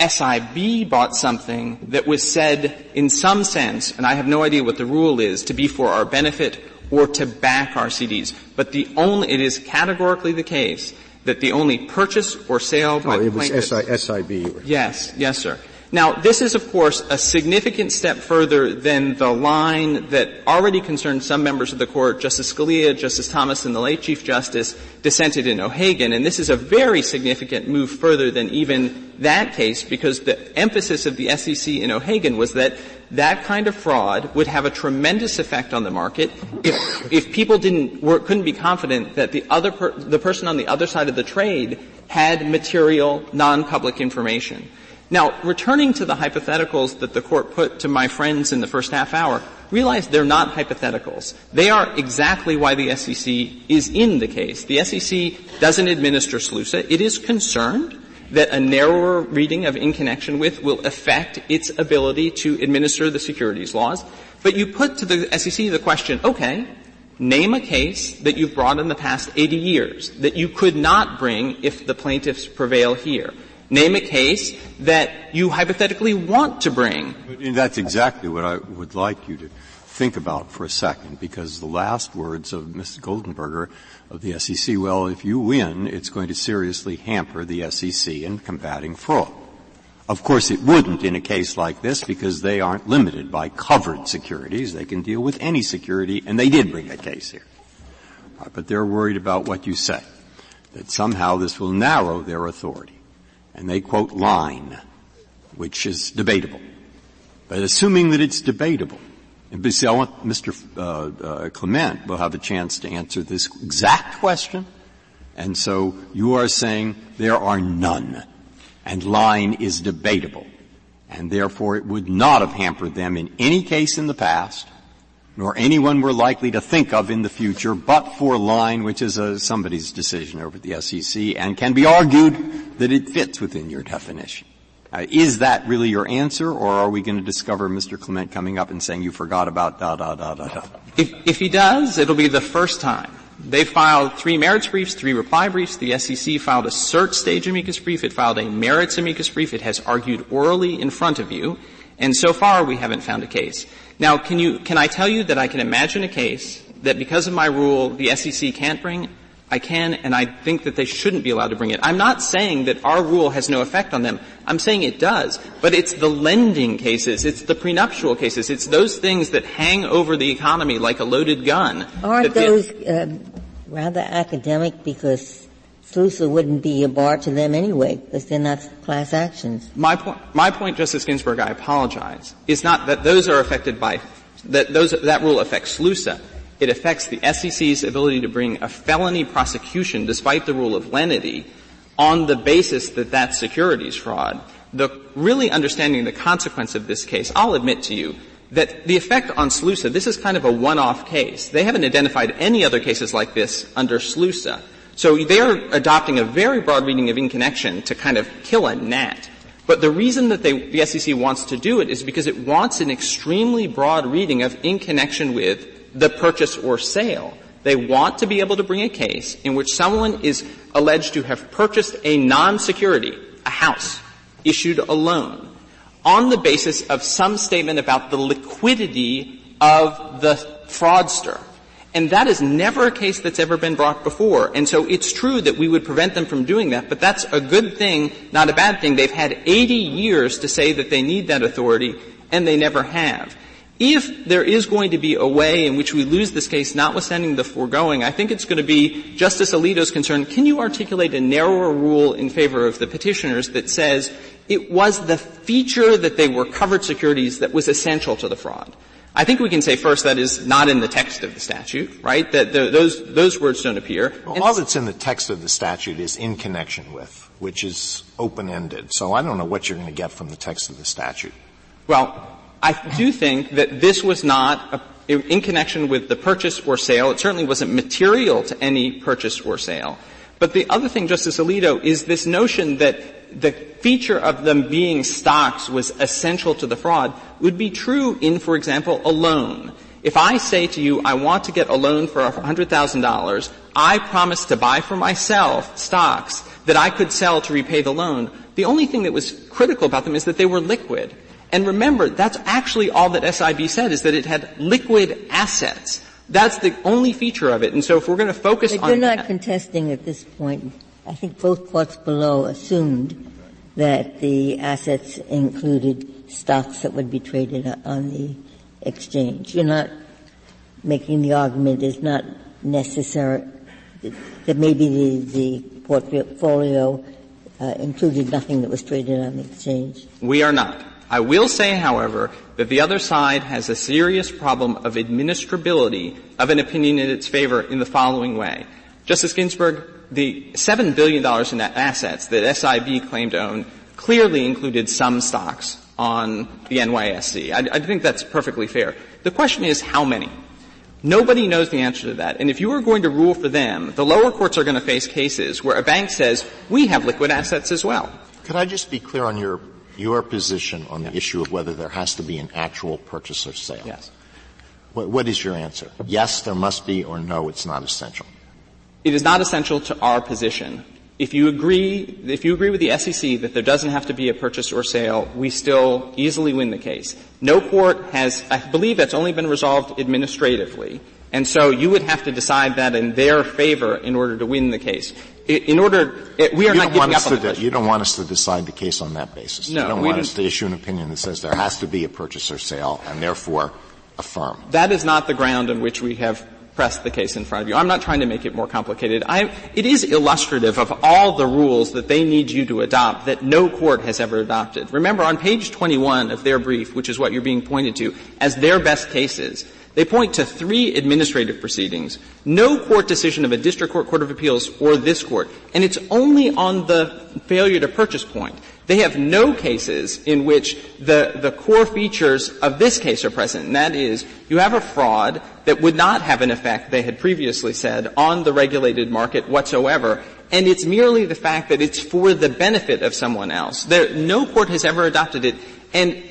SIB bought something that was said in some sense, and I have no idea what the rule is, to be for our benefit or to back our CDs. But the only, it is categorically the case that the only purchase or sale oh, by oh, it was. SIB. Yes, yes, sir. Now, this is of course a significant step further than the line that already concerned some members of the court, Justice Scalia, Justice Thomas, and the late Chief Justice dissented in O'Hagan, and this is a very significant move further than even that case because the emphasis of the SEC in O'Hagan was that that kind of fraud would have a tremendous effect on the market if, if people didn't, were, couldn't be confident that the other, per, the person on the other side of the trade had material, non-public information. Now, returning to the hypotheticals that the court put to my friends in the first half hour, realize they're not hypotheticals. They are exactly why the SEC is in the case. The SEC doesn't administer SLUSA. It is concerned that a narrower reading of in connection with will affect its ability to administer the securities laws. But you put to the SEC the question, okay, name a case that you've brought in the past 80 years that you could not bring if the plaintiffs prevail here. Name a case that you hypothetically want to bring. That's exactly what I would like you to think about for a second, because the last words of Mr. Goldenberger of the SEC, well, if you win, it's going to seriously hamper the SEC in combating fraud. Of course it wouldn't in a case like this because they aren't limited by covered securities. They can deal with any security, and they did bring a case here. But they're worried about what you say, that somehow this will narrow their authority and they quote line, which is debatable. But assuming that it's debatable, and I want Mr. Uh, uh, Clement will have a chance to answer this exact question. And so you are saying there are none, and line is debatable, and therefore it would not have hampered them in any case in the past, nor anyone we're likely to think of in the future, but for line, which is a, somebody's decision over at the SEC, and can be argued that it fits within your definition. Uh, is that really your answer, or are we going to discover Mr. Clement coming up and saying you forgot about da da da da da? If, if he does, it'll be the first time. They filed three merits briefs, three reply briefs. The SEC filed a cert stage amicus brief. It filed a merits amicus brief. It has argued orally in front of you. And so far, we haven't found a case. Now, can you, can I tell you that I can imagine a case that because of my rule, the SEC can't bring? I can, and I think that they shouldn't be allowed to bring it. I'm not saying that our rule has no effect on them. I'm saying it does. But it's the lending cases, it's the prenuptial cases, it's those things that hang over the economy like a loaded gun. Aren't those um, rather academic because SLUSA wouldn't be a bar to them anyway, because they're not class actions. My point, my point, Justice Ginsburg, I apologize, is not that those are affected by, that those, that rule affects SLUSA. It affects the SEC's ability to bring a felony prosecution despite the rule of lenity on the basis that that's securities fraud. The really understanding the consequence of this case, I'll admit to you, that the effect on SLUSA, this is kind of a one-off case. They haven't identified any other cases like this under SLUSA. So they're adopting a very broad reading of in connection to kind of kill a gnat. But the reason that they, the SEC wants to do it is because it wants an extremely broad reading of in connection with the purchase or sale. They want to be able to bring a case in which someone is alleged to have purchased a non-security, a house, issued a loan, on the basis of some statement about the liquidity of the fraudster. And that is never a case that's ever been brought before. And so it's true that we would prevent them from doing that, but that's a good thing, not a bad thing. They've had 80 years to say that they need that authority, and they never have. If there is going to be a way in which we lose this case, notwithstanding the foregoing, I think it's going to be Justice Alito's concern, can you articulate a narrower rule in favor of the petitioners that says it was the feature that they were covered securities that was essential to the fraud? I think we can say first that is not in the text of the statute, right? That the, those, those words don't appear. Well, all that's in the text of the statute is in connection with, which is open-ended. So I don't know what you're going to get from the text of the statute. Well, I do think that this was not a, in connection with the purchase or sale. It certainly wasn't material to any purchase or sale. But the other thing, Justice Alito, is this notion that the feature of them being stocks was essential to the fraud would be true in, for example, a loan. If I say to you, I want to get a loan for $100,000, I promise to buy for myself stocks that I could sell to repay the loan. The only thing that was critical about them is that they were liquid. And remember, that's actually all that SIB said is that it had liquid assets. That's the only feature of it. And so if we're going to focus but on you're not that, contesting at this point. I think both courts below assumed that the assets included stocks that would be traded on the exchange. You're not making the argument it's not necessary that maybe the, the portfolio uh, included nothing that was traded on the exchange. We are not. I will say, however, that the other side has a serious problem of administrability of an opinion in its favor in the following way. Justice Ginsburg, the $7 billion in assets that SIB claimed to own clearly included some stocks on the NYSE. I, I think that's perfectly fair. The question is how many? Nobody knows the answer to that. And if you are going to rule for them, the lower courts are going to face cases where a bank says, we have liquid assets as well. Could I just be clear on your your position on the issue of whether there has to be an actual purchase or sale. Yes. What, what is your answer? Yes, there must be, or no, it's not essential? It is not essential to our position. If you agree, if you agree with the SEC that there doesn't have to be a purchase or sale, we still easily win the case. No court has, I believe that's only been resolved administratively. And so you would have to decide that in their favor in order to win the case in order, we are not giving up on the You don't want us to decide the case on that basis. No, you don't want us to issue an opinion that says there has to be a purchase or sale and therefore affirm. That is not the ground on which we have pressed the case in front of you. I'm not trying to make it more complicated. I, it is illustrative of all the rules that they need you to adopt that no court has ever adopted. Remember, on page 21 of their brief, which is what you're being pointed to, as their best cases, they point to three administrative proceedings, no court decision of a district court, court of appeals, or this court, and it's only on the failure to purchase point. They have no cases in which the, the core features of this case are present, and that is, you have a fraud that would not have an effect, they had previously said, on the regulated market whatsoever, and it's merely the fact that it's for the benefit of someone else. There, no court has ever adopted it, and,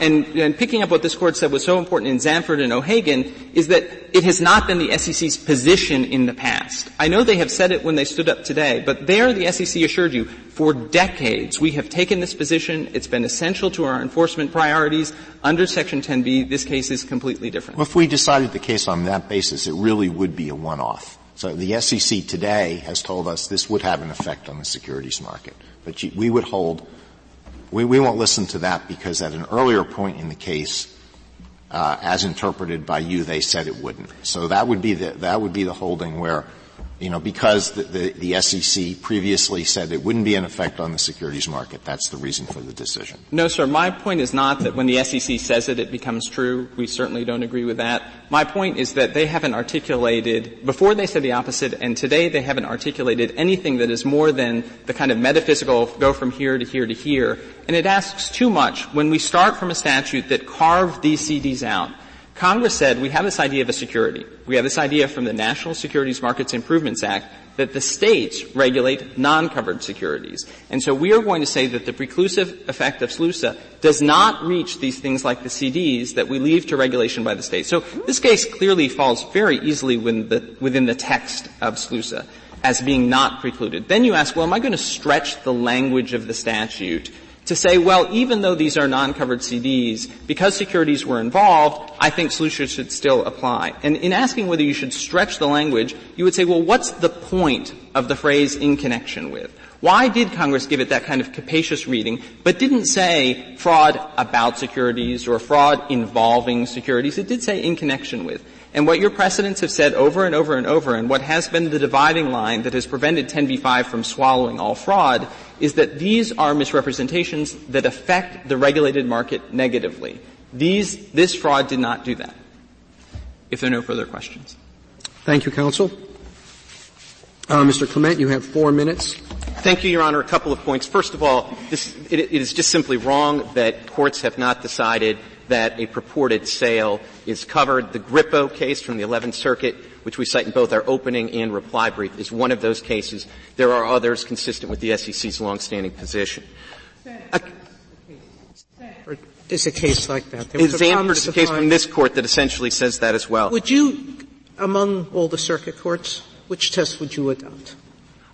and, picking up what this court said was so important in Zandford and O'Hagan is that it has not been the SEC's position in the past. I know they have said it when they stood up today, but there the SEC assured you, for decades we have taken this position. It's been essential to our enforcement priorities. Under Section 10b, this case is completely different. Well, if we decided the case on that basis, it really would be a one-off. So the SEC today has told us this would have an effect on the securities market. But we would hold we, we won't listen to that because at an earlier point in the case, uh, as interpreted by you, they said it wouldn't. So that would be the that would be the holding where you know, because the, the, the, SEC previously said it wouldn't be an effect on the securities market. That's the reason for the decision. No, sir. My point is not that when the SEC says it, it becomes true. We certainly don't agree with that. My point is that they haven't articulated, before they said the opposite, and today they haven't articulated anything that is more than the kind of metaphysical go from here to here to here. And it asks too much when we start from a statute that carved these CDs out Congress said we have this idea of a security. We have this idea from the National Securities Markets Improvements Act that the states regulate non-covered securities. And so we are going to say that the preclusive effect of SLUSA does not reach these things like the CDs that we leave to regulation by the states. So this case clearly falls very easily within the, within the text of SLUSA as being not precluded. Then you ask, well, am I going to stretch the language of the statute to say, well, even though these are non-covered CDs, because securities were involved, I think SLUSA should still apply. And in asking whether you should stretch the language, you would say, well, what's the point of the phrase in connection with? Why did Congress give it that kind of capacious reading, but didn't say fraud about securities or fraud involving securities? It did say in connection with. And what your precedents have said over and over and over, and what has been the dividing line that has prevented 10b-5 from swallowing all fraud, is that these are misrepresentations that affect the regulated market negatively. These, this fraud did not do that. If there are no further questions. Thank you, counsel. Uh, Mr. Clement, you have four minutes. Thank you, Your Honor. A couple of points. First of all, this, it, it is just simply wrong that courts have not decided that a purported sale is covered. The Grippo case from the 11th Circuit, which we cite in both our opening and reply brief, is one of those cases. There are others consistent with the SEC's longstanding position. A, is a case like that. There is a, a case from this court that essentially says that as well. Would you, among all the circuit courts, which test would you adopt?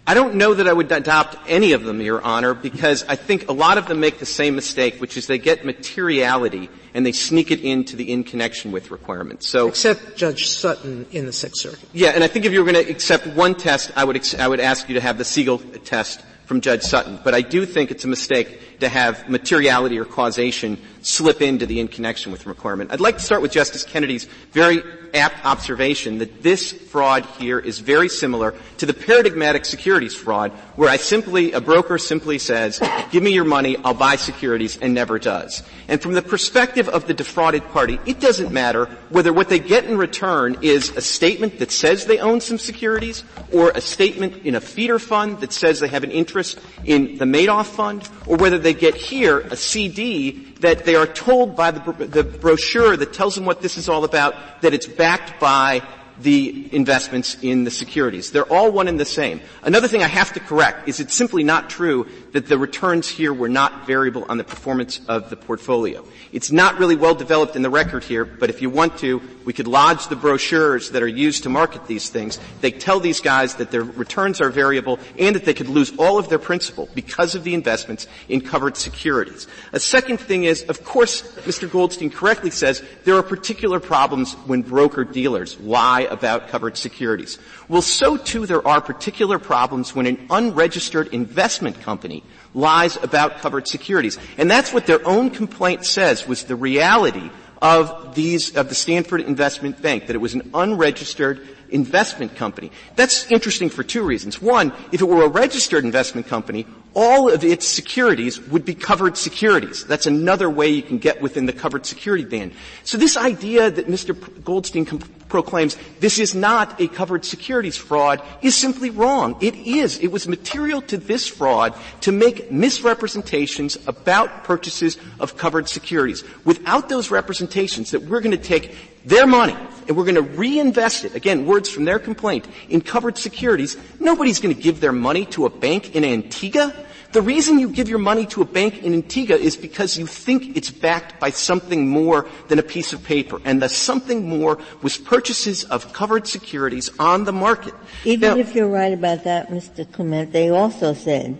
I don't know that I would adopt any of them, Your Honor, because I think a lot of them make the same mistake, which is they get materiality and they sneak it into the in connection with requirements. So except Judge Sutton in the Sixth Circuit. Yeah, and I think if you were going to accept one test, I would ex- I would ask you to have the Segal test from Judge Sutton. But I do think it's a mistake to have materiality or causation slip into the in connection with requirement. I'd like to start with Justice Kennedy's very apt observation that this fraud here is very similar to the paradigmatic securities fraud where I simply, a broker simply says, give me your money, I'll buy securities, and never does. And from the perspective of the defrauded party, it doesn't matter whether what they get in return is a statement that says they own some securities or a statement in a feeder fund that says they have an interest in the Madoff fund or whether they get here a CD that they are told by the, the brochure that tells them what this is all about that it's backed by the investments in the securities. They're all one and the same. Another thing I have to correct is it's simply not true that the returns here were not variable on the performance of the portfolio. It's not really well developed in the record here, but if you want to, we could lodge the brochures that are used to market these things. They tell these guys that their returns are variable and that they could lose all of their principal because of the investments in covered securities. A second thing is, of course, Mr. Goldstein correctly says there are particular problems when broker dealers lie about covered securities. Well, so too there are particular problems when an unregistered investment company lies about covered securities. And that's what their own complaint says was the reality of these, of the Stanford Investment Bank, that it was an unregistered investment company. That's interesting for two reasons. One, if it were a registered investment company, all of its securities would be covered securities. That's another way you can get within the covered security ban. So this idea that Mr. Goldstein proclaims this is not a covered securities fraud is simply wrong. It is. It was material to this fraud to make misrepresentations about purchases of covered securities. Without those representations that we're going to take their money and we're going to reinvest it, again, words from their complaint, in covered securities, nobody's going to give their money to a bank in Antigua. The reason you give your money to a bank in Antigua is because you think it's backed by something more than a piece of paper. And the something more was purchases of covered securities on the market. Even now, if you're right about that, Mr. Clement, they also said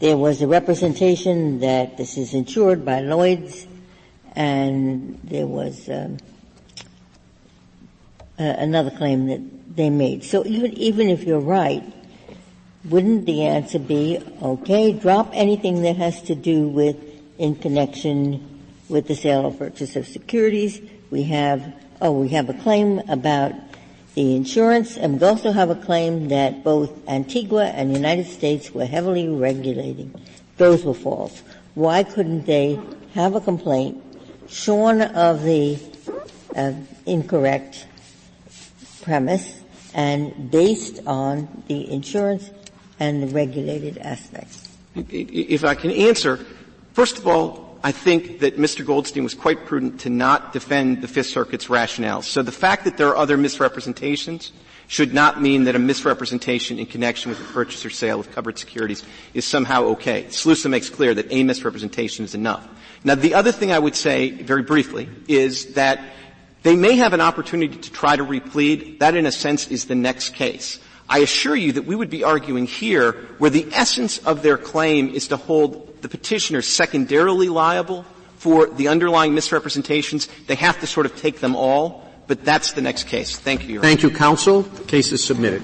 there was a representation that this is insured by Lloyd's and there was um, uh, another claim that they made. So even, even if you're right, wouldn't the answer be, okay, drop anything that has to do with in connection with the sale or purchase of securities. We have, oh, we have a claim about the insurance, and we also have a claim that both Antigua and the United States were heavily regulating. Those were false. Why couldn't they have a complaint shorn of the uh, incorrect premise and based on the insurance and the regulated aspects? If I can answer, first of all, I think that Mr. Goldstein was quite prudent to not defend the Fifth Circuit's rationale. So the fact that there are other misrepresentations should not mean that a misrepresentation in connection with the purchase or sale of covered securities is somehow okay. SLUSA makes clear that a misrepresentation is enough. Now the other thing I would say, very briefly, is that they may have an opportunity to try to replead. That in a sense is the next case. I assure you that we would be arguing here where the essence of their claim is to hold the petitioner secondarily liable for the underlying misrepresentations. They have to sort of take them all, but that's the next case. Thank you, Your Thank you, counsel. The case is submitted.